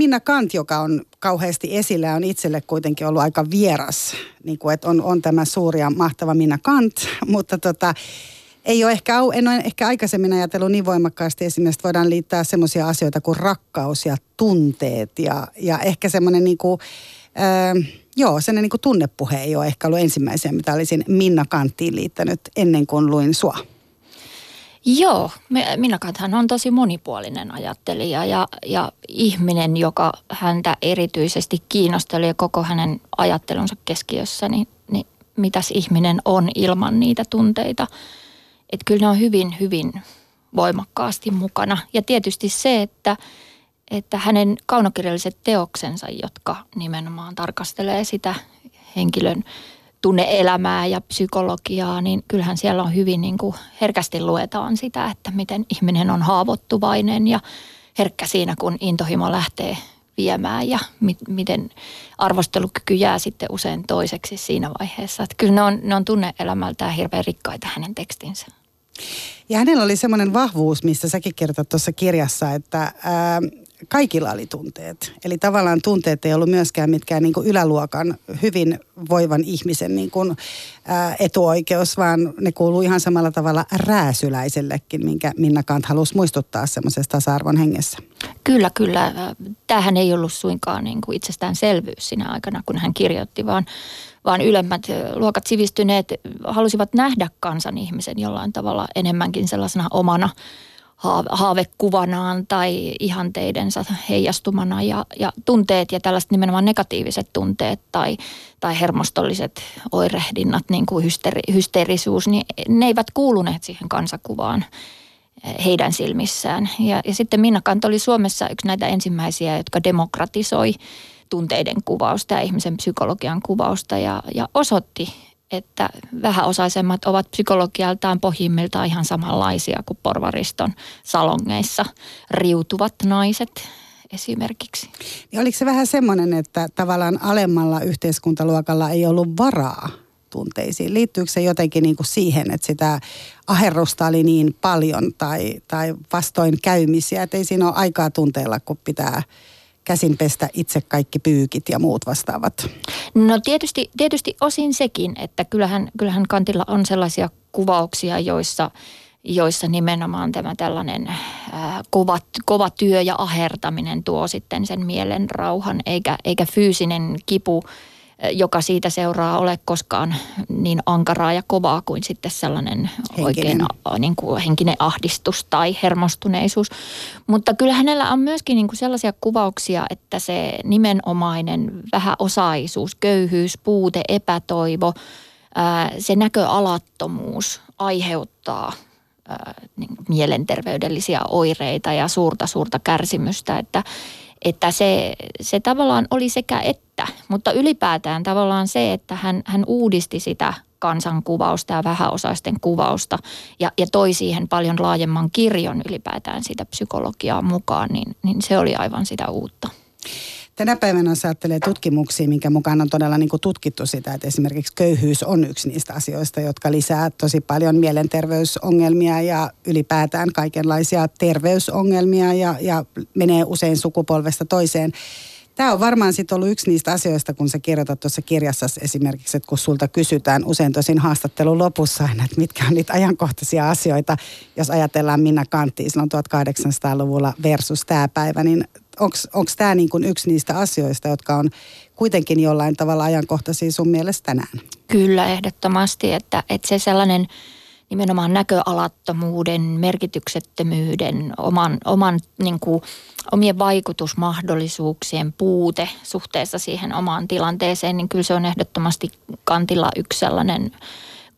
Minna Kant, joka on kauheasti esillä, on itselle kuitenkin ollut aika vieras. Niin kuin, että on, on tämä suuri ja mahtava Minna Kant, mutta tota, ei ole ehkä, en ole ehkä aikaisemmin ajatellut niin voimakkaasti esimerkiksi, voidaan liittää semmoisia asioita kuin rakkaus ja tunteet ja, ja ehkä semmoinen niin kuin, äh, joo, sellainen niin kuin tunnepuhe ei ole ehkä ollut ensimmäisiä, mitä olisin Minna Kanttiin liittänyt ennen kuin luin sua. Joo, Minna Kanthan on tosi monipuolinen ajattelija ja, ja ihminen, joka häntä erityisesti kiinnosteli ja koko hänen ajattelunsa keskiössä, niin, niin mitäs ihminen on ilman niitä tunteita – että kyllä ne on hyvin, hyvin voimakkaasti mukana. Ja tietysti se, että, että hänen kaunokirjalliset teoksensa, jotka nimenomaan tarkastelee sitä henkilön tunneelämää ja psykologiaa, niin kyllähän siellä on hyvin niin kuin herkästi luetaan sitä, että miten ihminen on haavoittuvainen ja herkkä siinä, kun intohimo lähtee viemään ja mi- miten arvostelukyky jää sitten usein toiseksi siinä vaiheessa. Että kyllä ne on, ne on tunneelämältään hirveän rikkaita hänen tekstinsä. Ja hänellä oli semmoinen vahvuus, mistä säkin kertot tuossa kirjassa, että ää, kaikilla oli tunteet. Eli tavallaan tunteet ei ollut myöskään mitkään niin kuin yläluokan hyvin voivan ihmisen niin kuin, ää, etuoikeus, vaan ne kuuluu ihan samalla tavalla rääsyläisellekin, minkä Minna Kant halusi muistuttaa semmoisesta tasa-arvon hengessä. Kyllä, kyllä. Tämähän ei ollut suinkaan niin kuin itsestäänselvyys siinä aikana, kun hän kirjoitti, vaan vaan ylemmät luokat sivistyneet halusivat nähdä kansan ihmisen jollain tavalla enemmänkin sellaisena omana haavekuvanaan tai ihanteidensa heijastumana ja, ja tunteet ja tällaiset nimenomaan negatiiviset tunteet tai, tai hermostolliset oirehdinnat, niin kuin hysteri, hysteerisuus, niin ne eivät kuuluneet siihen kansakuvaan heidän silmissään. Ja, ja sitten Minna Kant oli Suomessa yksi näitä ensimmäisiä, jotka demokratisoi tunteiden kuvausta ja ihmisen psykologian kuvausta ja, ja osoitti, että vähäosaisemmat ovat psykologialtaan pohjimmiltaan ihan samanlaisia kuin porvariston salongeissa riutuvat naiset esimerkiksi. Ja oliko se vähän semmoinen, että tavallaan alemmalla yhteiskuntaluokalla ei ollut varaa tunteisiin? Liittyykö se jotenkin niin kuin siihen, että sitä aherrusta oli niin paljon tai, tai vastoin käymisiä, että ei siinä ole aikaa tunteella, kun pitää käsin pestä itse kaikki pyykit ja muut vastaavat? No tietysti, tietysti osin sekin, että kyllähän, kyllähän Kantilla on sellaisia kuvauksia, joissa joissa nimenomaan tämä tällainen ää, kova, kova työ ja ahertaminen tuo sitten sen mielen rauhan, eikä, eikä fyysinen kipu joka siitä seuraa ole koskaan niin ankaraa ja kovaa kuin sitten sellainen henkinen. oikein niin kuin henkinen ahdistus tai hermostuneisuus. Mutta kyllä hänellä on myöskin niin kuin sellaisia kuvauksia, että se nimenomainen vähäosaisuus, köyhyys, puute, epätoivo, se näköalattomuus aiheuttaa niin mielenterveydellisiä oireita ja suurta suurta kärsimystä, että että se, se tavallaan oli sekä että, mutta ylipäätään tavallaan se, että hän, hän uudisti sitä kansankuvausta ja vähäosaisten kuvausta ja, ja toi siihen paljon laajemman kirjon ylipäätään sitä psykologiaa mukaan, niin, niin se oli aivan sitä uutta. Tänä päivänä jos ajattelee tutkimuksia, minkä mukaan on todella niin kuin tutkittu sitä, että esimerkiksi köyhyys on yksi niistä asioista, jotka lisää tosi paljon mielenterveysongelmia ja ylipäätään kaikenlaisia terveysongelmia ja, ja menee usein sukupolvesta toiseen. Tämä on varmaan sitten ollut yksi niistä asioista, kun sä kirjoitat tuossa kirjassa esimerkiksi, että kun sulta kysytään usein tosin haastattelun lopussa aina, että mitkä on niitä ajankohtaisia asioita, jos ajatellaan Minna Kanttia silloin 1800-luvulla versus tämä päivä, niin onko tämä niin kuin yksi niistä asioista, jotka on kuitenkin jollain tavalla ajankohtaisia sun mielestä tänään? Kyllä, ehdottomasti, että, että se sellainen nimenomaan näköalattomuuden, merkityksettömyyden, oman, oman niin kuin, omien vaikutusmahdollisuuksien puute suhteessa siihen omaan tilanteeseen, niin kyllä se on ehdottomasti kantilla yksi sellainen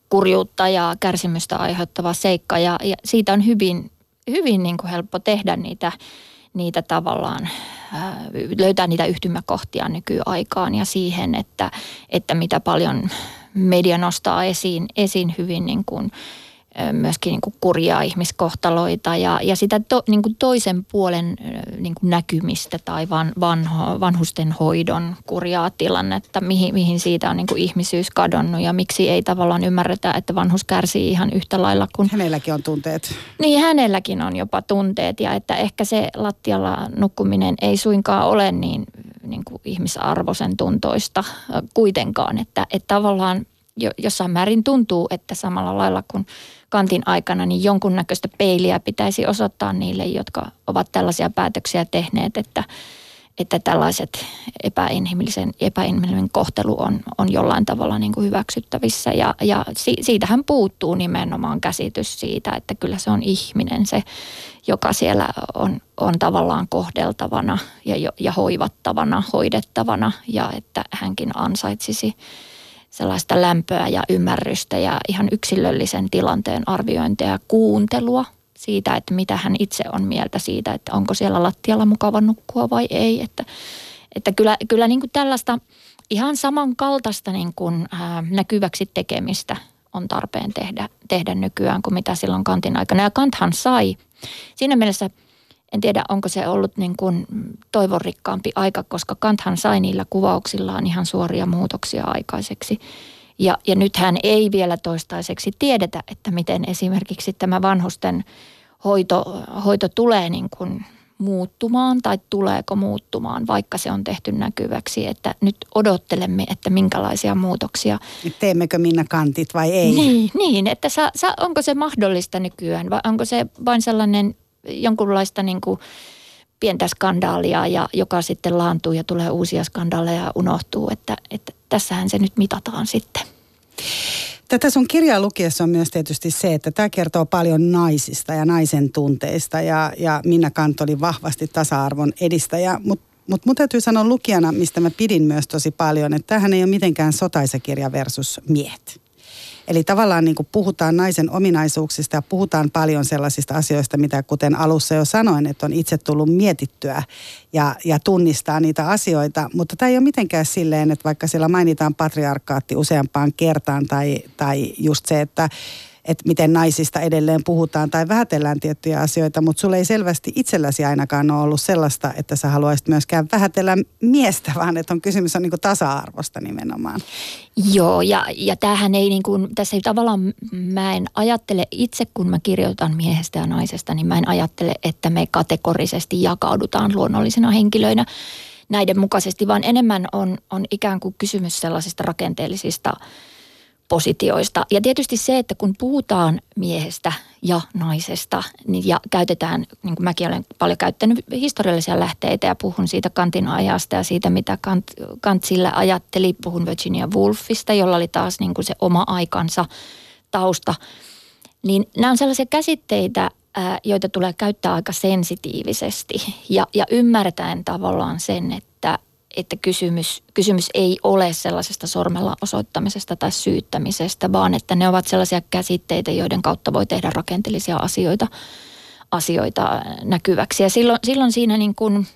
kurjuutta ja kärsimystä aiheuttava seikka ja, ja siitä on hyvin, hyvin niin kuin helppo tehdä niitä niitä tavallaan löytää niitä yhtymäkohtia nykyaikaan ja siihen, että, että mitä paljon media nostaa esiin, esiin hyvin niin kuin myöskin niin kuin kurjaa ihmiskohtaloita ja, ja sitä to, niin kuin toisen puolen niin kuin näkymistä tai van, vanho, vanhusten hoidon kurjaa tilannetta, mihin, mihin siitä on niin kuin ihmisyys kadonnut ja miksi ei tavallaan ymmärretä, että vanhus kärsii ihan yhtä lailla kuin... Hänelläkin on tunteet. Niin, hänelläkin on jopa tunteet ja että ehkä se lattialla nukkuminen ei suinkaan ole niin, niin kuin ihmisarvoisen tuntoista kuitenkaan, että, että tavallaan jossain määrin tuntuu, että samalla lailla kuin kantin aikana, niin jonkunnäköistä peiliä pitäisi osoittaa niille, jotka ovat tällaisia päätöksiä tehneet, että, että tällaiset epäinhimillisen, epäinhimillinen kohtelu on, on jollain tavalla niin kuin hyväksyttävissä. Ja, ja si, siitähän puuttuu nimenomaan käsitys siitä, että kyllä se on ihminen se, joka siellä on, on tavallaan kohdeltavana ja, ja hoivattavana, hoidettavana ja että hänkin ansaitsisi sellaista lämpöä ja ymmärrystä ja ihan yksilöllisen tilanteen arviointia ja kuuntelua siitä, että mitä hän itse on mieltä siitä, että onko siellä lattialla mukava nukkua vai ei. Että, että kyllä, kyllä niin kuin tällaista ihan samankaltaista niin kuin, ää, näkyväksi tekemistä on tarpeen tehdä, tehdä nykyään kuin mitä silloin Kantin aikana. Ja Kanthan sai siinä mielessä – en tiedä, onko se ollut niin kuin toivonrikkaampi aika, koska Kanthan sai niillä kuvauksillaan ihan suoria muutoksia aikaiseksi. Ja, ja nythän ei vielä toistaiseksi tiedetä, että miten esimerkiksi tämä vanhusten hoito, hoito tulee niin kuin muuttumaan tai tuleeko muuttumaan, vaikka se on tehty näkyväksi. Että nyt odottelemme, että minkälaisia muutoksia. Teemmekö Minna kantit vai ei? Niin, niin että sa, sa, onko se mahdollista nykyään vai onko se vain sellainen jonkunlaista niin kuin pientä skandaalia, ja joka sitten laantuu ja tulee uusia skandaaleja ja unohtuu, että, että tässähän se nyt mitataan sitten. Tätä sun kirjaa lukiessa on myös tietysti se, että tämä kertoo paljon naisista ja naisen tunteista ja, ja Minna Kant oli vahvasti tasa-arvon edistäjä, mutta mutta mun täytyy sanoa lukijana, mistä mä pidin myös tosi paljon, että tämähän ei ole mitenkään sotaisekirja versus miehet. Eli tavallaan niin kuin puhutaan naisen ominaisuuksista ja puhutaan paljon sellaisista asioista, mitä kuten alussa jo sanoin, että on itse tullut mietittyä ja, ja tunnistaa niitä asioita. Mutta tämä ei ole mitenkään silleen, että vaikka siellä mainitaan patriarkaatti useampaan kertaan tai, tai just se, että että miten naisista edelleen puhutaan tai vähätellään tiettyjä asioita, mutta sulle ei selvästi itselläsi ainakaan ole ollut sellaista, että sä haluaisit myöskään vähätellä miestä, vaan että on kysymys on niin tasa-arvosta nimenomaan. Joo, ja, ja tämähän ei niin kuin, tässä ei tavallaan, mä en ajattele itse, kun mä kirjoitan miehestä ja naisesta, niin mä en ajattele, että me kategorisesti jakaudutaan luonnollisina henkilöinä näiden mukaisesti, vaan enemmän on, on ikään kuin kysymys sellaisista rakenteellisista – positioista. Ja tietysti se, että kun puhutaan miehestä ja naisesta niin ja käytetään, niin kuin mäkin olen paljon käyttänyt historiallisia lähteitä ja puhun siitä Kantin ajasta ja siitä, mitä Kant, Kant sillä ajatteli. Puhun Virginia Woolfista, jolla oli taas niin kuin se oma aikansa tausta. Niin nämä on sellaisia käsitteitä, joita tulee käyttää aika sensitiivisesti ja, ja ymmärtäen tavallaan sen, että että kysymys, kysymys ei ole sellaisesta sormella osoittamisesta tai syyttämisestä, vaan että ne ovat sellaisia käsitteitä, joiden kautta voi tehdä rakenteellisia asioita, asioita näkyväksi. Ja silloin, silloin siinä niin kuin,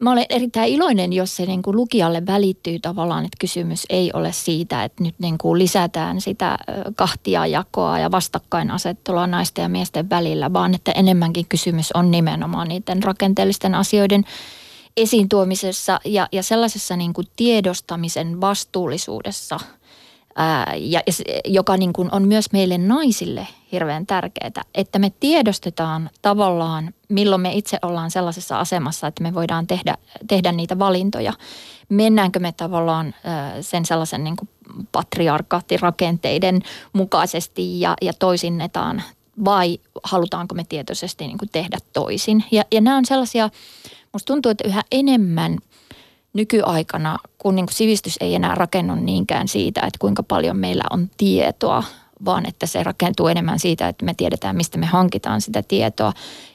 mä olen erittäin iloinen, jos se niin kuin lukijalle välittyy tavallaan, että kysymys ei ole siitä, että nyt niin kuin lisätään sitä kahtia jakoa ja vastakkainasettelua naisten ja miesten välillä, vaan että enemmänkin kysymys on nimenomaan niiden rakenteellisten asioiden – esiin tuomisessa ja, ja sellaisessa niin kuin tiedostamisen vastuullisuudessa, ää, ja, joka niin kuin on myös meille naisille hirveän tärkeää, että me tiedostetaan tavallaan, milloin me itse ollaan sellaisessa asemassa, että me voidaan tehdä, tehdä niitä valintoja. Mennäänkö me tavallaan ää, sen sellaisen niin kuin patriarkaattirakenteiden mukaisesti ja, ja toisinnetaan vai halutaanko me tietoisesti niin kuin tehdä toisin. Ja, ja nämä on sellaisia Musta tuntuu, että yhä enemmän nykyaikana, kun niin kuin sivistys ei enää rakennu niinkään siitä, että kuinka paljon meillä on tietoa, vaan että se rakentuu enemmän siitä, että me tiedetään, mistä me hankitaan sitä tietoa.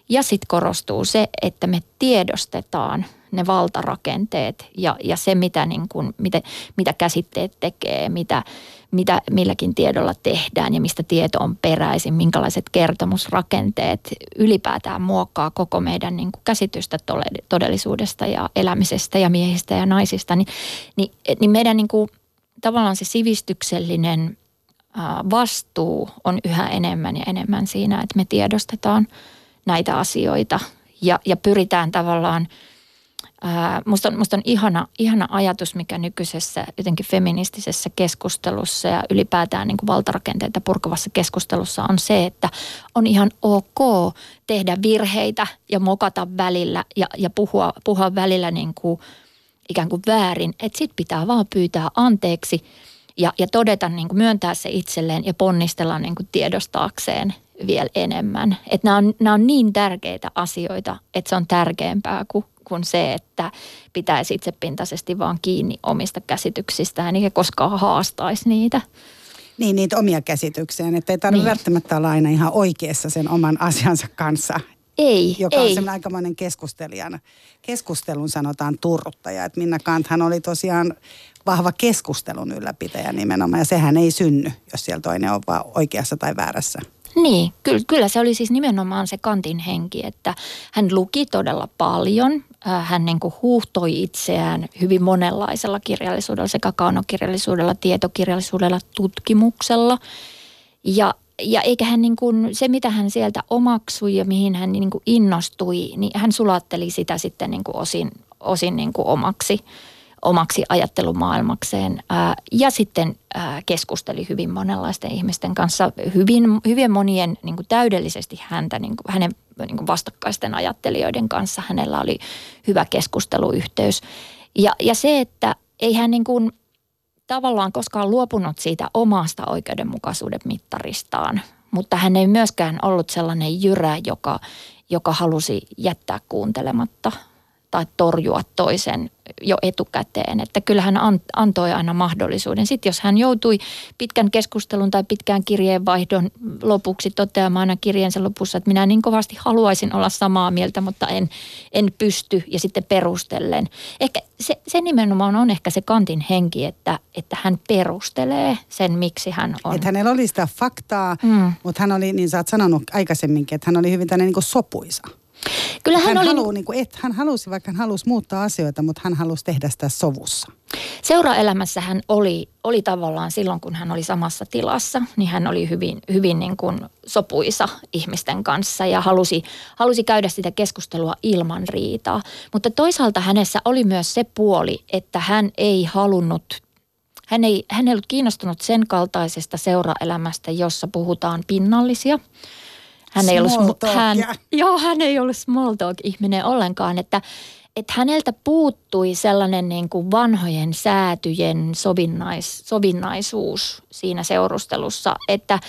Ja sitten korostuu se, että me tiedostetaan ne valtarakenteet ja, ja se, mitä, niin kuin, mitä, mitä käsitteet tekee, mitä, mitä milläkin tiedolla tehdään ja mistä tieto on peräisin, minkälaiset kertomusrakenteet ylipäätään muokkaa koko meidän niin kuin käsitystä todellisuudesta ja elämisestä ja miehistä ja naisista, niin, niin, niin meidän niin kuin, tavallaan se sivistyksellinen vastuu on yhä enemmän ja enemmän siinä, että me tiedostetaan näitä asioita ja, ja pyritään tavallaan – Musta on, musta on ihana, ihana ajatus, mikä nykyisessä jotenkin feministisessä keskustelussa ja ylipäätään niin kuin valtarakenteita purkavassa keskustelussa on se, että on ihan ok tehdä virheitä ja mokata välillä ja, ja puhua, puhua välillä niin kuin ikään kuin väärin. Että sit pitää vaan pyytää anteeksi ja, ja todeta, niin kuin myöntää se itselleen ja ponnistella niin kuin tiedostaakseen vielä enemmän. Että nämä on, nämä on niin tärkeitä asioita, että se on tärkeämpää kuin kuin se, että pitäisi itsepintaisesti vaan kiinni omista käsityksistään eikä koskaan haastaisi niitä. Niin, niitä omia käsityksiään, että ei tarvitse niin. välttämättä olla aina ihan oikeassa sen oman asiansa kanssa. Ei, Joka ei. on semmoinen aikamoinen keskustelijana. Keskustelun sanotaan turruttaja. Että Minna Kanthan oli tosiaan vahva keskustelun ylläpitäjä nimenomaan. Ja sehän ei synny, jos siellä toinen on vaan oikeassa tai väärässä. Niin, kyllä, kyllä se oli siis nimenomaan se Kantin henki, että hän luki todella paljon. Äh, hän niin kuin huuhtoi itseään hyvin monenlaisella kirjallisuudella, sekä kaunokirjallisuudella, tietokirjallisuudella, tutkimuksella. Ja, ja eikä hän niin kuin, se, mitä hän sieltä omaksui ja mihin hän niin kuin innostui, niin hän sulatteli sitä sitten niin kuin osin, osin niin kuin omaksi – omaksi ajattelumaailmakseen. Ja sitten keskusteli hyvin monenlaisten ihmisten kanssa, hyvin, hyvin monien niin kuin täydellisesti häntä, niin kuin, hänen niin kuin vastakkaisten ajattelijoiden kanssa. Hänellä oli hyvä keskusteluyhteys. Ja, ja se, että ei hän niin kuin tavallaan koskaan luopunut siitä omasta oikeudenmukaisuuden mittaristaan, mutta hän ei myöskään ollut sellainen jyrä, joka, joka halusi jättää kuuntelematta tai torjua toisen jo etukäteen. Että kyllähän antoi aina mahdollisuuden. Sitten jos hän joutui pitkän keskustelun tai pitkään kirjeenvaihdon lopuksi toteamaan aina kirjeensä lopussa, että minä niin kovasti haluaisin olla samaa mieltä, mutta en, en pysty ja sitten perustellen. Ehkä se, se nimenomaan on ehkä se Kantin henki, että, että hän perustelee sen, miksi hän on. Että hänellä oli sitä faktaa, mm. mutta hän oli, niin sä oot sanonut aikaisemminkin, että hän oli hyvin tämmöinen niin sopuisa. Kyllä hän, hän, oli... Haluu, niin kuin, et, hän halusi, vaikka hän halusi muuttaa asioita, mutta hän halusi tehdä sitä sovussa. Seuraelämässä hän oli, oli tavallaan silloin, kun hän oli samassa tilassa, niin hän oli hyvin, hyvin niin kuin sopuisa ihmisten kanssa ja halusi, halusi käydä sitä keskustelua ilman riitaa. Mutta toisaalta hänessä oli myös se puoli, että hän ei halunnut hän ei, hän ei ollut kiinnostunut sen kaltaisesta seuraelämästä, jossa puhutaan pinnallisia – hän ei, ollut, hän, joo, hän ei ollut small talk-ihminen ollenkaan, että, että häneltä puuttui sellainen niin kuin vanhojen säätyjen sovinnais, sovinnaisuus siinä seurustelussa. Että,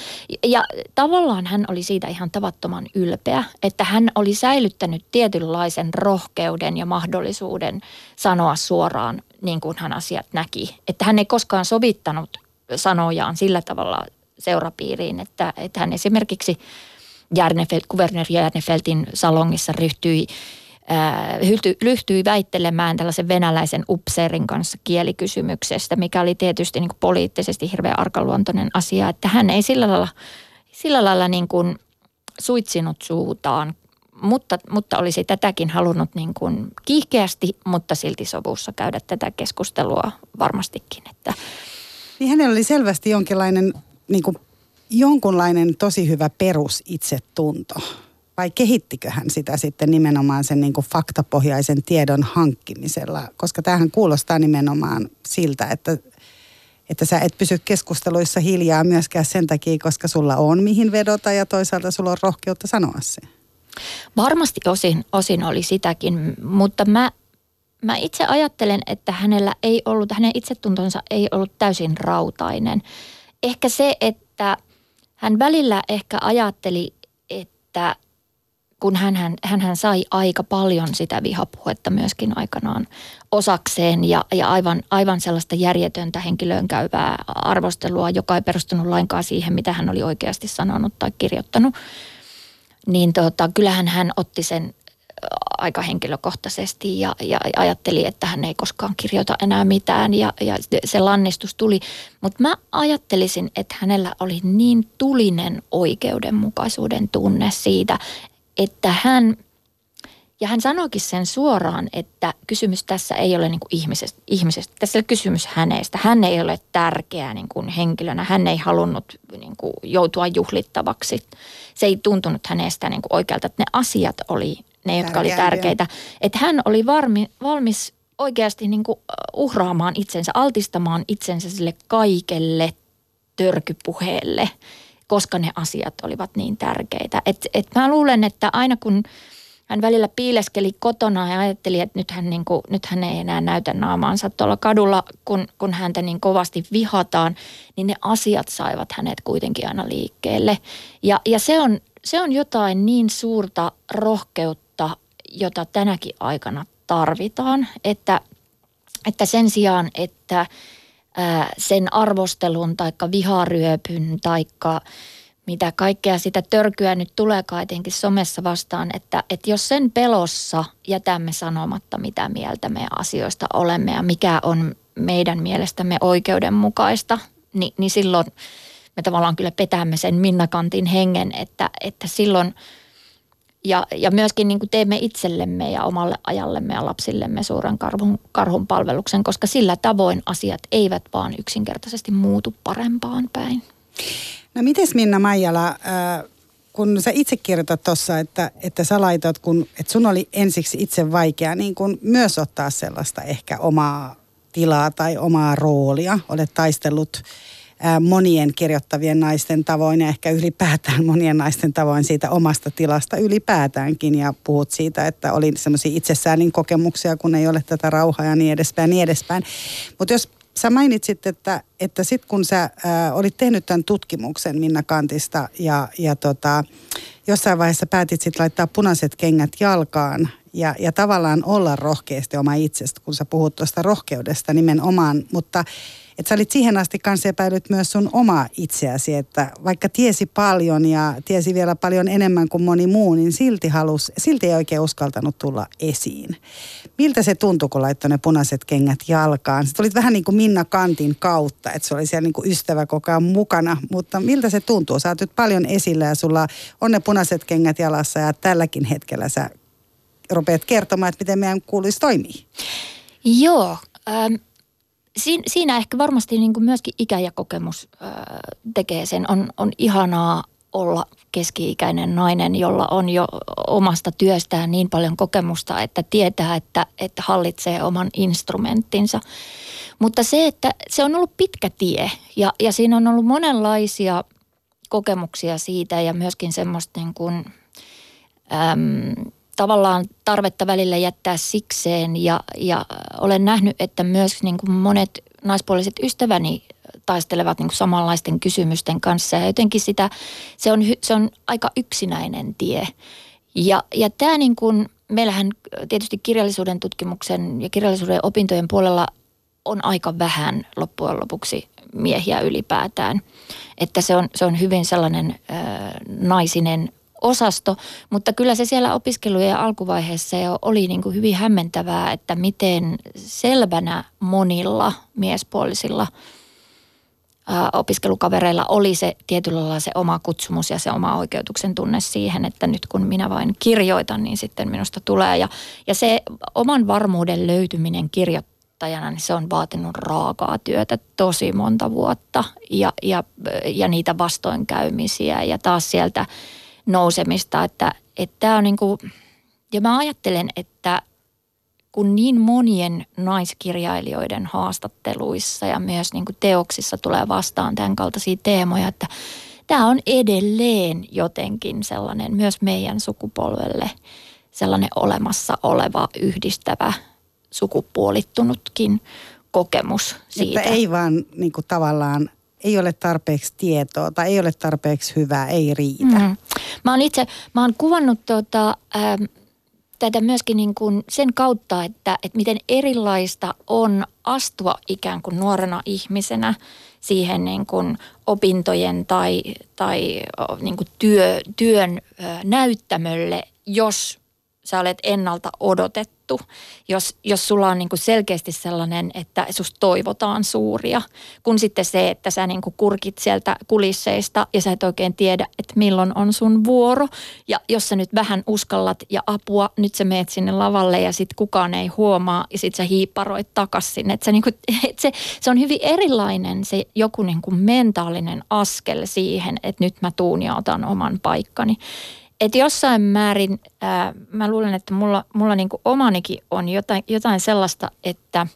ja tavallaan hän oli siitä ihan tavattoman ylpeä, että hän oli säilyttänyt tietynlaisen rohkeuden ja mahdollisuuden sanoa suoraan niin kuin hän asiat näki. Että hän ei koskaan sovittanut sanojaan sillä tavalla seurapiiriin, että, että hän esimerkiksi – Järnefeld, kuvernööri Järnefeltin salongissa ryhtyi lyhtyi väittelemään tällaisen venäläisen upseerin kanssa kielikysymyksestä, mikä oli tietysti niin poliittisesti hirveän arkaluontoinen asia, että hän ei sillä lailla, sillä lailla niin kuin suitsinut suutaan, mutta, mutta olisi tätäkin halunnut niin kuin kiihkeästi, mutta silti sovussa käydä tätä keskustelua varmastikin. Että. Niin hänellä oli selvästi jonkinlainen niin kuin jonkunlainen tosi hyvä perusitsetunto? Vai kehittikö hän sitä sitten nimenomaan sen niin kuin faktapohjaisen tiedon hankkimisella? Koska tähän kuulostaa nimenomaan siltä, että, että sä et pysy keskusteluissa hiljaa myöskään sen takia, koska sulla on mihin vedota ja toisaalta sulla on rohkeutta sanoa se. Varmasti osin, osin oli sitäkin, mutta mä, mä itse ajattelen, että hänellä ei ollut, hänen itsetuntonsa ei ollut täysin rautainen. Ehkä se, että – hän välillä ehkä ajatteli, että kun hän, hän, sai aika paljon sitä vihapuhetta myöskin aikanaan osakseen ja, ja aivan, aivan sellaista järjetöntä henkilöön käyvää arvostelua, joka ei perustunut lainkaan siihen, mitä hän oli oikeasti sanonut tai kirjoittanut, niin tota, kyllähän hän otti sen aika henkilökohtaisesti ja, ja ajatteli, että hän ei koskaan kirjoita enää mitään ja, ja se lannistus tuli. Mutta mä ajattelisin, että hänellä oli niin tulinen oikeudenmukaisuuden tunne siitä, että hän Ja hän sanoikin sen suoraan, että kysymys tässä ei ole niin kuin ihmisestä, ihmisestä. Tässä on kysymys hänestä. Hän ei ole tärkeä niin kuin henkilönä. Hän ei halunnut niin kuin joutua juhlittavaksi. Se ei tuntunut hänestä niin kuin oikealta, että ne asiat oli ne, jotka Tärkeä, oli tärkeitä. Että hän oli varmi, valmis oikeasti niin kuin uhraamaan itsensä, altistamaan itsensä sille kaikelle törkypuheelle, koska ne asiat olivat niin tärkeitä. Et, et mä luulen, että aina kun hän välillä piileskeli kotona ja ajatteli, että nyt hän, niin kuin, nyt hän ei enää näytä naamaansa tuolla kadulla, kun, kun häntä niin kovasti vihataan, niin ne asiat saivat hänet kuitenkin aina liikkeelle. Ja, ja se, on, se on jotain niin suurta rohkeutta, jota tänäkin aikana tarvitaan, että, että sen sijaan, että ää, sen arvostelun tai viharyöpyn tai mitä kaikkea sitä törkyä nyt tuleekaan etenkin somessa vastaan, että, että jos sen pelossa jätämme sanomatta, mitä mieltä me asioista olemme ja mikä on meidän mielestämme oikeudenmukaista, niin, niin silloin me tavallaan kyllä petämme sen Minnakantin hengen, että, että silloin – ja, ja myöskin niin kuin teemme itsellemme ja omalle ajallemme ja lapsillemme suuren karhun, karhun palveluksen, koska sillä tavoin asiat eivät vaan yksinkertaisesti muutu parempaan päin. No mites Minna Maijala, äh, kun sä itse kirjoitat tuossa, että, että sä laitat, kun, että sun oli ensiksi itse vaikea niin kun myös ottaa sellaista ehkä omaa tilaa tai omaa roolia. Olet taistellut monien kirjoittavien naisten tavoin ja ehkä ylipäätään monien naisten tavoin siitä omasta tilasta ylipäätäänkin ja puhut siitä, että oli semmoisia itsesäänin kokemuksia, kun ei ole tätä rauhaa ja niin edespäin niin edespäin. Mutta jos sä mainitsit, että, että sitten kun sä ää, olit tehnyt tämän tutkimuksen Minna Kantista ja, ja tota, jossain vaiheessa päätit sitten laittaa punaiset kengät jalkaan ja, ja tavallaan olla rohkeasti oma itsestä, kun sä puhut tuosta rohkeudesta nimenomaan, mutta että sä olit siihen asti kanssa epäilyt myös sun oma itseäsi, että vaikka tiesi paljon ja tiesi vielä paljon enemmän kuin moni muu, niin silti, halus, silti ei oikein uskaltanut tulla esiin. Miltä se tuntui, kun laittoi ne punaiset kengät jalkaan? Sä tulit vähän niin kuin Minna Kantin kautta, että se oli siellä niin kuin ystävä koko ajan mukana, mutta miltä se tuntuu? Sä oot nyt paljon esillä ja sulla on ne punaiset kengät jalassa ja tälläkin hetkellä sä rupeat kertomaan, että miten meidän kuuluisi toimia. Joo, ähm, siinä, siinä ehkä varmasti niin kuin myöskin ikä ja kokemus äh, tekee sen. On, on ihanaa olla keski-ikäinen nainen, jolla on jo omasta työstään niin paljon kokemusta, että tietää, että, että hallitsee oman instrumenttinsa. Mutta se, että se on ollut pitkä tie ja, ja siinä on ollut monenlaisia kokemuksia siitä ja myöskin semmoista niin kuin, äm, tavallaan tarvetta välillä jättää sikseen ja, ja olen nähnyt, että myös niin kuin monet naispuoliset ystäväni taistelevat niin kuin samanlaisten kysymysten kanssa ja jotenkin sitä, se on, se on aika yksinäinen tie. Ja, ja tämä niin kuin, meillähän tietysti kirjallisuuden tutkimuksen ja kirjallisuuden opintojen puolella on aika vähän loppujen lopuksi miehiä ylipäätään. Että se on, se on hyvin sellainen ö, naisinen osasto, mutta kyllä se siellä opiskelujen alkuvaiheessa jo oli niin kuin hyvin hämmentävää, että miten selvänä monilla miespuolisilla opiskelukavereilla oli se tietyllä lailla se oma kutsumus ja se oma oikeutuksen tunne siihen, että nyt kun minä vain kirjoitan, niin sitten minusta tulee. Ja, ja se oman varmuuden löytyminen kirjoittajana, niin se on vaatinut raakaa työtä tosi monta vuotta ja, ja, ja niitä vastoinkäymisiä ja taas sieltä – nousemista. Että, että tämä on niin kuin, ja mä ajattelen, että kun niin monien naiskirjailijoiden haastatteluissa ja myös niin kuin teoksissa tulee vastaan tämän kaltaisia teemoja, että tämä on edelleen jotenkin sellainen myös meidän sukupolvelle sellainen olemassa oleva yhdistävä sukupuolittunutkin kokemus siitä. Että ei vaan niin kuin tavallaan ei ole tarpeeksi tietoa tai ei ole tarpeeksi hyvää, ei riitä. Mm. Mä oon itse, mä oon kuvannut tota, ähm, tätä myöskin niin kuin sen kautta, että, että miten erilaista on astua ikään kuin nuorena ihmisenä siihen niin kuin opintojen tai, tai niin kuin työ, työn näyttämölle, jos sä olet ennalta odotettu onnistu, jos, jos sulla on niin kuin selkeästi sellainen, että susta toivotaan suuria, kun sitten se, että sä niin kuin kurkit sieltä kulisseista ja sä et oikein tiedä, että milloin on sun vuoro. Ja jos sä nyt vähän uskallat ja apua, nyt sä meet sinne lavalle ja sitten kukaan ei huomaa ja sitten sä hiipparoit takas sinne. Että, niin kuin, että se, se on hyvin erilainen se joku niin kuin mentaalinen askel siihen, että nyt mä tuun ja otan oman paikkani että jossain määrin ää, mä luulen, että mulla, mulla niinku omanikin on jotain, jotain sellaista, että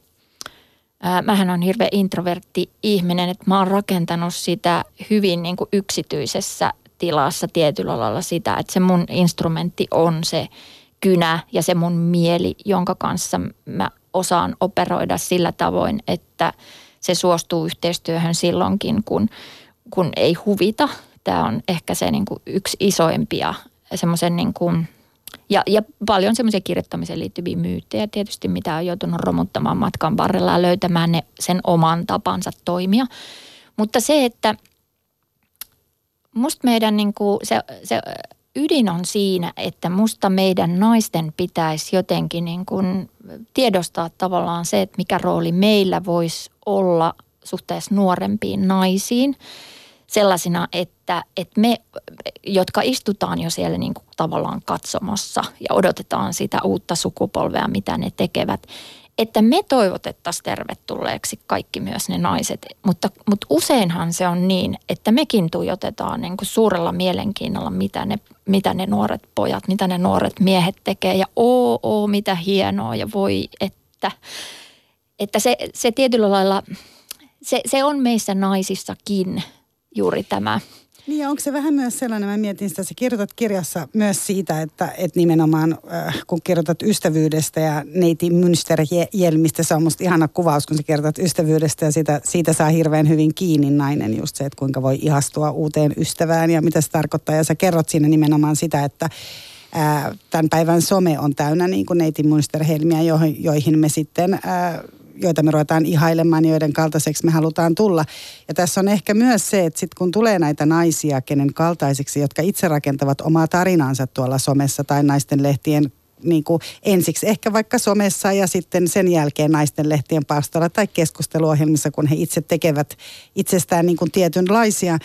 ää, mähän on hirveän introvertti ihminen, että mä oon rakentanut sitä hyvin niinku yksityisessä tilassa tietyllä lailla sitä, että se mun instrumentti on se kynä ja se mun mieli, jonka kanssa mä osaan operoida sillä tavoin, että se suostuu yhteistyöhön silloinkin, kun, kun ei huvita. Tämä on ehkä se niin kuin yksi isoimpia semmoisen niin kuin, ja, ja paljon semmoisia kirjoittamiseen liittyviä myyttejä tietysti, mitä on joutunut romuttamaan matkan varrella ja löytämään ne, sen oman tapansa toimia. Mutta se, että musta meidän niin kuin se, se ydin on siinä, että musta meidän naisten pitäisi jotenkin niin kuin tiedostaa tavallaan se, että mikä rooli meillä voisi olla suhteessa nuorempiin naisiin – sellaisina, että, että me, jotka istutaan jo siellä niin kuin tavallaan katsomossa ja odotetaan sitä uutta sukupolvea, mitä ne tekevät, että me toivotettaisiin tervetulleeksi kaikki myös ne naiset. Mutta, mutta useinhan se on niin, että mekin tuijotetaan niin kuin suurella mielenkiinnolla, mitä ne, mitä ne nuoret pojat, mitä ne nuoret miehet tekee. Ja oo, oo, mitä hienoa ja voi, että, että se, se tietyllä lailla, se, se on meissä naisissakin – juuri tämä. Niin ja onko se vähän myös sellainen, mä mietin sitä, sä kirjoitat kirjassa myös siitä, että, että nimenomaan äh, kun kirjoitat ystävyydestä ja neiti Münster-Jelmistä, se on musta ihana kuvaus, kun sä kirjoitat ystävyydestä ja siitä, siitä saa hirveän hyvin kiinni nainen just se, että kuinka voi ihastua uuteen ystävään ja mitä se tarkoittaa. Ja sä kerrot siinä nimenomaan sitä, että äh, tämän päivän some on täynnä niin kuin neiti Münster-helmiä, joihin, joihin me sitten äh, joita me ruvetaan ihailemaan, joiden kaltaiseksi me halutaan tulla. Ja tässä on ehkä myös se, että sit kun tulee näitä naisia, kenen kaltaiseksi, jotka itse rakentavat omaa tarinaansa tuolla somessa tai naisten lehtien niin kuin ensiksi ehkä vaikka somessa ja sitten sen jälkeen naisten lehtien palstalla tai keskusteluohjelmissa, kun he itse tekevät itsestään niin kuin tietynlaisia.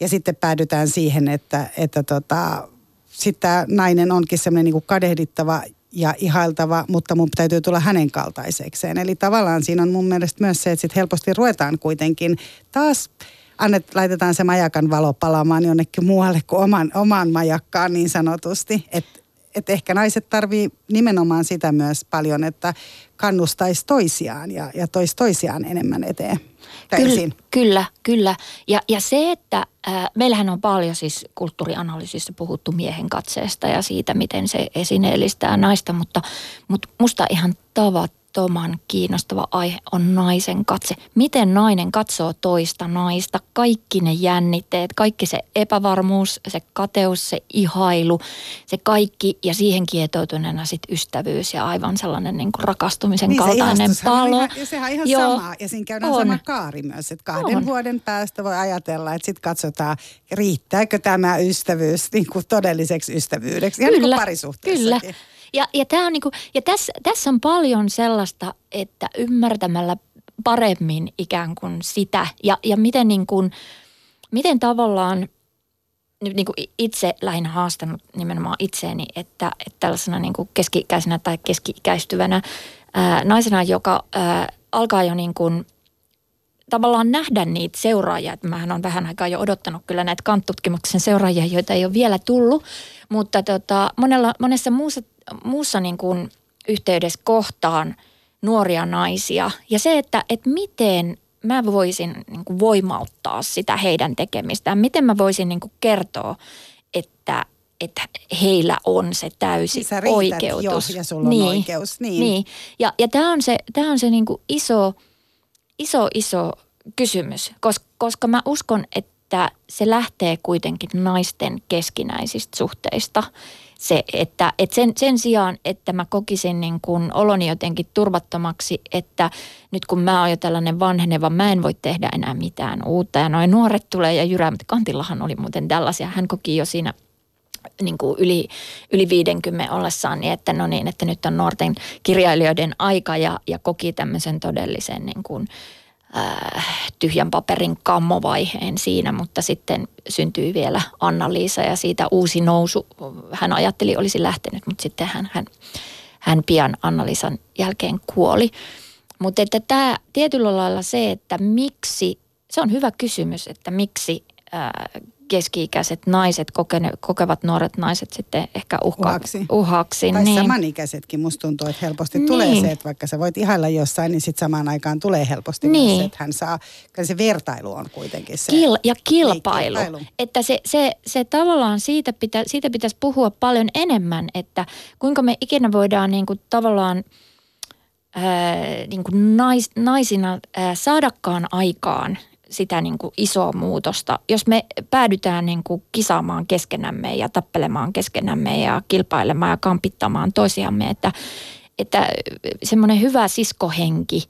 Ja sitten päädytään siihen, että, että tota, sitten nainen onkin semmoinen niin kadehdittava ja ihailtava, mutta mun täytyy tulla hänen kaltaisekseen. Eli tavallaan siinä on mun mielestä myös se, että sit helposti ruvetaan kuitenkin taas annet, laitetaan se majakan valo palaamaan jonnekin muualle kuin oman, omaan majakkaan niin sanotusti. Että et ehkä naiset tarvii nimenomaan sitä myös paljon, että kannustaisi toisiaan ja, ja tois toisiaan enemmän eteen. Kyllä, kyllä, kyllä. Ja, ja se, että äh, meillähän on paljon siis kulttuurianalyysissä puhuttu miehen katseesta ja siitä, miten se esineellistää naista, mutta, mutta musta ihan tavat ehdottoman kiinnostava aihe on naisen katse. Miten nainen katsoo toista naista, kaikki ne jännitteet, kaikki se epävarmuus, se kateus, se ihailu, se kaikki ja siihen kietoutuneena sitten ystävyys ja aivan sellainen niin kuin rakastumisen niin, kaltainen se palo. Ihan, ja sehän on ihan Joo, sama ja siinä käydään on. sama kaari myös, että kahden on. vuoden päästä voi ajatella, että sitten katsotaan, riittääkö tämä ystävyys niin kuin todelliseksi ystävyydeksi, ihan kyllä, niin kuin parisuhteessakin. Kyllä. Ja, ja, tää on niinku, ja tässä, tässä on paljon sellaista, että ymmärtämällä paremmin ikään kuin sitä ja, ja miten, niin kuin, miten tavallaan niin kuin itse lähinnä haastanut nimenomaan itseeni, että, että tällaisena niin kuin keski-ikäisenä tai keski-ikäistyvänä ää, naisena, joka ää, alkaa jo niin kuin tavallaan nähdä niitä seuraajia. Että mähän on vähän aikaa jo odottanut kyllä näitä kanttutkimuksen seuraajia, joita ei ole vielä tullut, mutta tota, monella, monessa muussa muussa niin kuin yhteydessä kohtaan nuoria naisia. Ja se, että, että miten mä voisin niin kuin voimauttaa sitä heidän tekemistään. Miten mä voisin niin kuin kertoa, että, että heillä on se täysi Sä oikeutus. Jo, ja sulla niin, on oikeus. Niin. niin. Ja, ja tämä on se, tää on se niin kuin iso, iso, iso kysymys, koska, koska mä uskon, että se lähtee kuitenkin naisten keskinäisistä suhteista – se, että, että sen, sen sijaan, että mä kokisin niin kuin oloni jotenkin turvattomaksi, että nyt kun mä oon jo tällainen vanheneva, mä en voi tehdä enää mitään uutta. Ja noin nuoret tulee ja jyrää, mutta Kantillahan oli muuten tällaisia. Hän koki jo siinä niin kuin yli, yli 50 ollessaan, niin että no niin, että nyt on nuorten kirjailijoiden aika ja, ja koki tämmöisen todellisen niin kuin, äh, tyhjän paperin kammovaiheen siinä, mutta sitten syntyi vielä Anna-Liisa ja siitä uusi nousu. Hän ajatteli, olisi lähtenyt, mutta sitten hän, hän, hän pian Anna-Liisan jälkeen kuoli. Mutta että tämä tietyllä lailla se, että miksi, se on hyvä kysymys, että miksi keski-ikäiset naiset, kokene, kokevat nuoret naiset sitten ehkä uhka, uhaksi. uhaksi tai niin. samanikäisetkin. Musta tuntuu, että helposti niin. tulee se, että vaikka sä voit ihailla jossain, niin sitten samaan aikaan tulee helposti niin. myös että hän saa, kyllä se vertailu on kuitenkin se. Kil, ja kilpailu. Niin, kilpailu. Että se, se, se tavallaan siitä, pitä, siitä pitäisi puhua paljon enemmän, että kuinka me ikinä voidaan niin kuin tavallaan ää, niin kuin nais, naisina ää, saadakaan aikaan sitä niin kuin isoa muutosta. Jos me päädytään niin kuin kisaamaan keskenämme ja tappelemaan keskenämme ja kilpailemaan ja kampittamaan toisiamme, että, että semmoinen hyvä siskohenki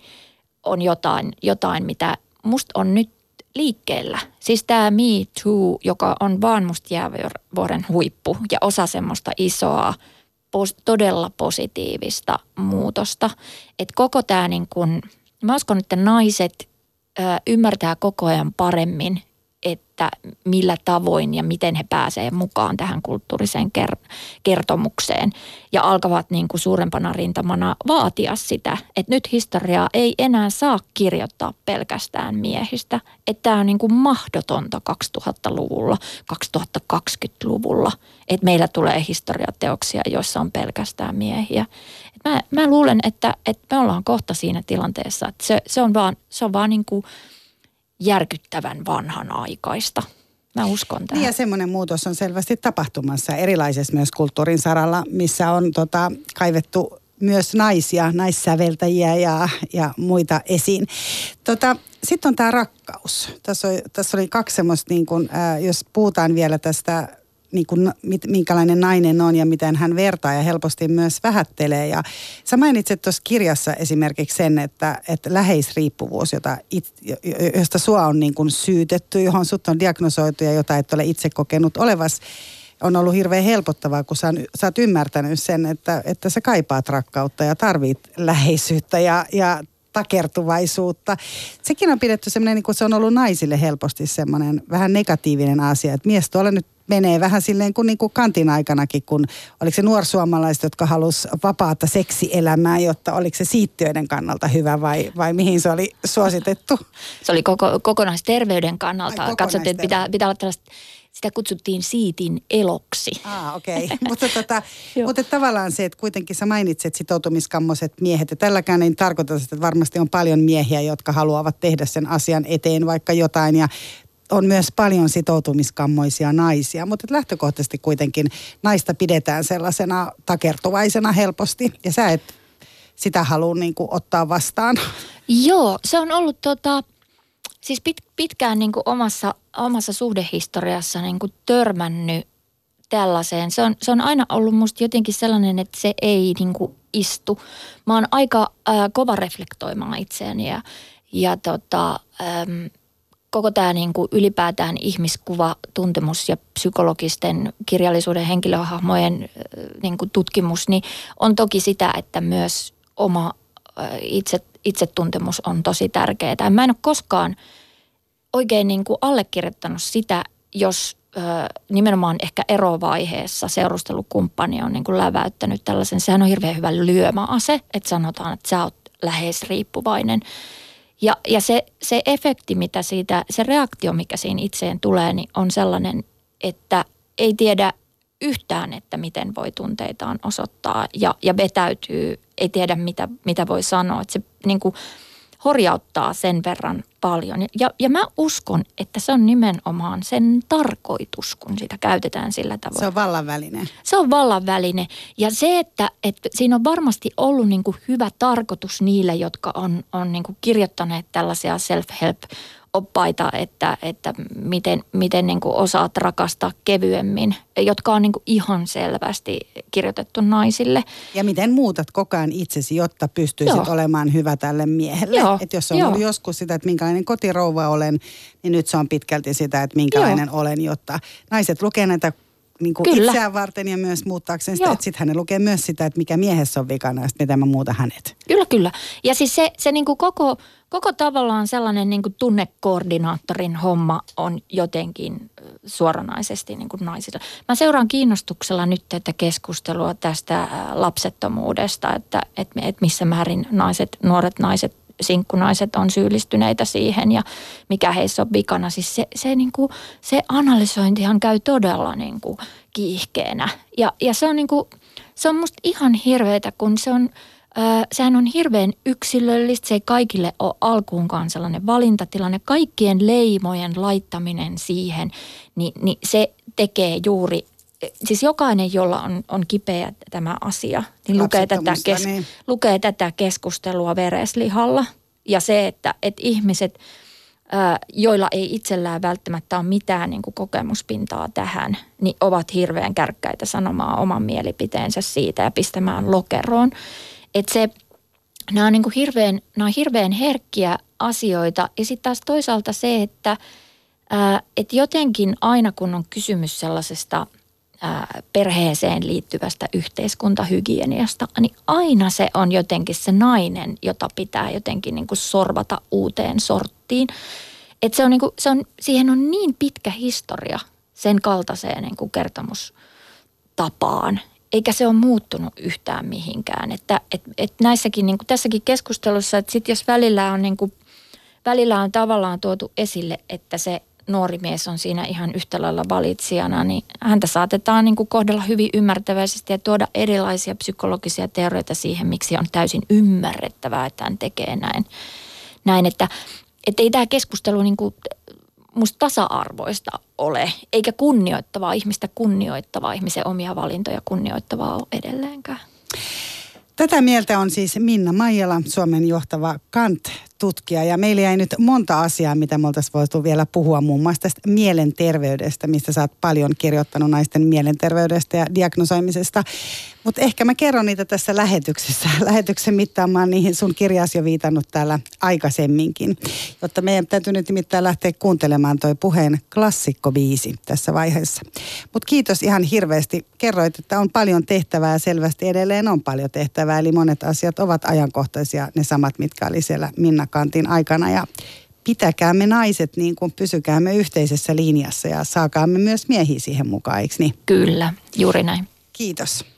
on jotain, jotain, mitä musta on nyt liikkeellä. Siis tämä Me Too, joka on vaan musta jäävuoren huippu ja osa semmoista isoa, pos, todella positiivista muutosta. Että koko tämä niin kuin, mä uskon, että naiset ymmärtää koko ajan paremmin, että millä tavoin ja miten he pääsevät mukaan tähän kulttuuriseen kertomukseen. Ja alkavat niin kuin suurempana rintamana vaatia sitä, että nyt historiaa ei enää saa kirjoittaa pelkästään miehistä. Että tämä on niin kuin mahdotonta 2000-luvulla, 2020-luvulla, että meillä tulee historiateoksia, joissa on pelkästään miehiä. Mä, mä luulen, että, että me ollaan kohta siinä tilanteessa, että se, se on vaan, se on vaan niin kuin järkyttävän vanhanaikaista. Mä uskon tähän. Niin ja semmoinen muutos on selvästi tapahtumassa erilaisessa myös kulttuurin saralla, missä on tota, kaivettu myös naisia, naissäveltäjiä ja, ja muita esiin. Tota, Sitten on tämä rakkaus. Tässä, oli, tässä oli kaksi semmoista, niin kun, ää, jos puhutaan vielä tästä niin kuin, minkälainen nainen on ja miten hän vertaa ja helposti myös vähättelee. Ja sä mainitsit tuossa kirjassa esimerkiksi sen, että, että läheisriippuvuus, jota it, josta sua on niin kuin syytetty, johon sut on diagnosoitu ja jota et ole itse kokenut olevas, on ollut hirveän helpottavaa, kun sä, sä oot ymmärtänyt sen, että, että sä kaipaat rakkautta ja tarvit läheisyyttä ja, ja takertuvaisuutta. Sekin on pidetty semmoinen, niin kuin se on ollut naisille helposti semmoinen vähän negatiivinen asia, että mies tuolla nyt menee vähän silleen kuin, niin kuin kantin aikanakin, kun oliko se nuorsuomalaiset, jotka halus vapaata seksielämää, jotta oliko se siittiöiden kannalta hyvä vai, vai mihin se oli suositettu? Se oli koko, kokonaisterveyden kannalta. Katsottiin, että pitää, pitää olla tällaista sitä kutsuttiin siitin eloksi. Ah, okei. Okay. mutta, tota, mutta tavallaan se, että kuitenkin sä mainitset sitoutumiskammoiset miehet, ja tälläkään ei tarkoita, että varmasti on paljon miehiä, jotka haluavat tehdä sen asian eteen vaikka jotain, ja on myös paljon sitoutumiskammoisia naisia, mutta lähtökohtaisesti kuitenkin naista pidetään sellaisena takertuvaisena helposti, ja sä et sitä halua niin kuin ottaa vastaan. Joo, se on ollut tota, siis pit, pitkään niin kuin omassa, omassa suhdehistoriassa niin kuin törmännyt tällaiseen. Se on, se on aina ollut musta jotenkin sellainen, että se ei niin kuin istu. Mä oon aika ää, kova reflektoimaan itseäni ja, ja tota, äm, koko tämä niin kuin ylipäätään ihmiskuva, tuntemus ja psykologisten kirjallisuuden henkilöhahmojen niin kuin tutkimus, niin on toki sitä, että myös oma itse, itsetuntemus on tosi tärkeää. Mä en ole koskaan oikein niin kuin allekirjoittanut sitä, jos nimenomaan ehkä erovaiheessa seurustelukumppani on niin kuin läväyttänyt tällaisen, sehän on hirveän hyvä lyömäase, että sanotaan, että sä oot lähes riippuvainen – ja, ja se, se efekti, mitä siitä, se reaktio, mikä siinä itseen tulee, niin on sellainen, että ei tiedä yhtään, että miten voi tunteitaan osoittaa ja, ja vetäytyy, ei tiedä mitä, mitä voi sanoa. Että se niin kuin, horjauttaa sen verran paljon. Ja, ja mä uskon, että se on nimenomaan sen tarkoitus, kun sitä käytetään sillä tavoin. Se on vallan väline. Se on vallan väline. Ja se, että, että siinä on varmasti ollut niin kuin hyvä tarkoitus niille, jotka on, on niin kuin kirjoittaneet tällaisia self-help oppaita, että, että miten, miten niin kuin osaat rakastaa kevyemmin, jotka on niin kuin ihan selvästi kirjoitettu naisille. Ja miten muutat koko ajan itsesi, jotta pystyisit Joo. olemaan hyvä tälle miehelle. Joo. Että jos on Joo. ollut joskus sitä, että minkälainen kotirouva olen, niin nyt se on pitkälti sitä, että minkälainen Joo. olen, jotta naiset lukee näitä niin kuin itseään varten ja myös muuttaakseen sitä, Joo. että sitten hänen lukee myös sitä, että mikä miehessä on vikana ja miten mä muuta hänet. Kyllä, kyllä. Ja siis se, se niin kuin koko, koko tavallaan sellainen niin kuin tunnekoordinaattorin homma on jotenkin suoranaisesti niin kuin naisilla. Mä seuraan kiinnostuksella nyt tätä keskustelua tästä lapsettomuudesta, että, että, että missä määrin naiset, nuoret naiset sinkkunaiset on syyllistyneitä siihen ja mikä heissä on vikana. Siis se, se, niin kuin, se analysointihan käy todella niin kuin kiihkeänä. Ja, ja se on, niin kuin, se on musta ihan hirveetä, kun se on, sehän on hirveän yksilöllistä. Se ei kaikille ole alkuunkaan sellainen valintatilanne. Kaikkien leimojen laittaminen siihen, niin, niin se tekee juuri siis jokainen, jolla on, on kipeä tämä asia, niin lukee tätä, kes, niin. lukee tätä keskustelua vereslihalla. Ja se, että, että ihmiset, joilla ei itsellään välttämättä ole mitään niin kuin kokemuspintaa tähän, niin ovat hirveän kärkkäitä sanomaan oman mielipiteensä siitä ja pistämään lokeroon. Että se, nämä on, niin kuin hirveän, nämä on hirveän herkkiä asioita. Ja sitten taas toisaalta se, että, että jotenkin aina kun on kysymys sellaisesta – perheeseen liittyvästä yhteiskuntahygieniasta, niin aina se on jotenkin se nainen, jota pitää jotenkin niin kuin sorvata uuteen sorttiin. Et se on niin kuin, se on, siihen on niin pitkä historia sen kaltaiseen niin kuin kertomustapaan, eikä se ole muuttunut yhtään mihinkään. Että et, et näissäkin, niin kuin tässäkin keskustelussa, että sit jos välillä on, niin kuin, välillä on tavallaan tuotu esille, että se nuori mies on siinä ihan yhtä lailla valitsijana, niin häntä saatetaan niin kuin kohdella hyvin ymmärtäväisesti ja tuoda erilaisia psykologisia teorioita siihen, miksi on täysin ymmärrettävää, että hän tekee näin. näin että, että ei tämä keskustelu niin kuin musta tasa-arvoista ole, eikä kunnioittavaa ihmistä kunnioittavaa, ihmisen omia valintoja kunnioittavaa ole edelleenkään. Tätä mieltä on siis Minna Maijala, Suomen johtava Kant-tutkija. Ja meillä jäi nyt monta asiaa, mitä me oltaisiin voitu vielä puhua. Muun muassa tästä mielenterveydestä, mistä sä oot paljon kirjoittanut naisten mielenterveydestä ja diagnosoimisesta. Mutta ehkä mä kerron niitä tässä lähetyksessä. Lähetyksen mittaan mä oon niihin sun kirjaasi jo viitannut täällä aikaisemminkin. Jotta meidän täytyy nyt nimittäin lähteä kuuntelemaan toi puheen klassikkobiisi tässä vaiheessa. Mutta kiitos ihan hirveästi. Kerroit, että on paljon tehtävää ja selvästi edelleen on paljon tehtävää. Eli monet asiat ovat ajankohtaisia, ne samat, mitkä oli siellä Minna Kantin aikana. Ja pitäkäämme naiset niin kuin pysykäämme yhteisessä linjassa ja saakaamme myös miehiä siihen mukaan, eikö niin? Kyllä, juuri näin. Kiitos.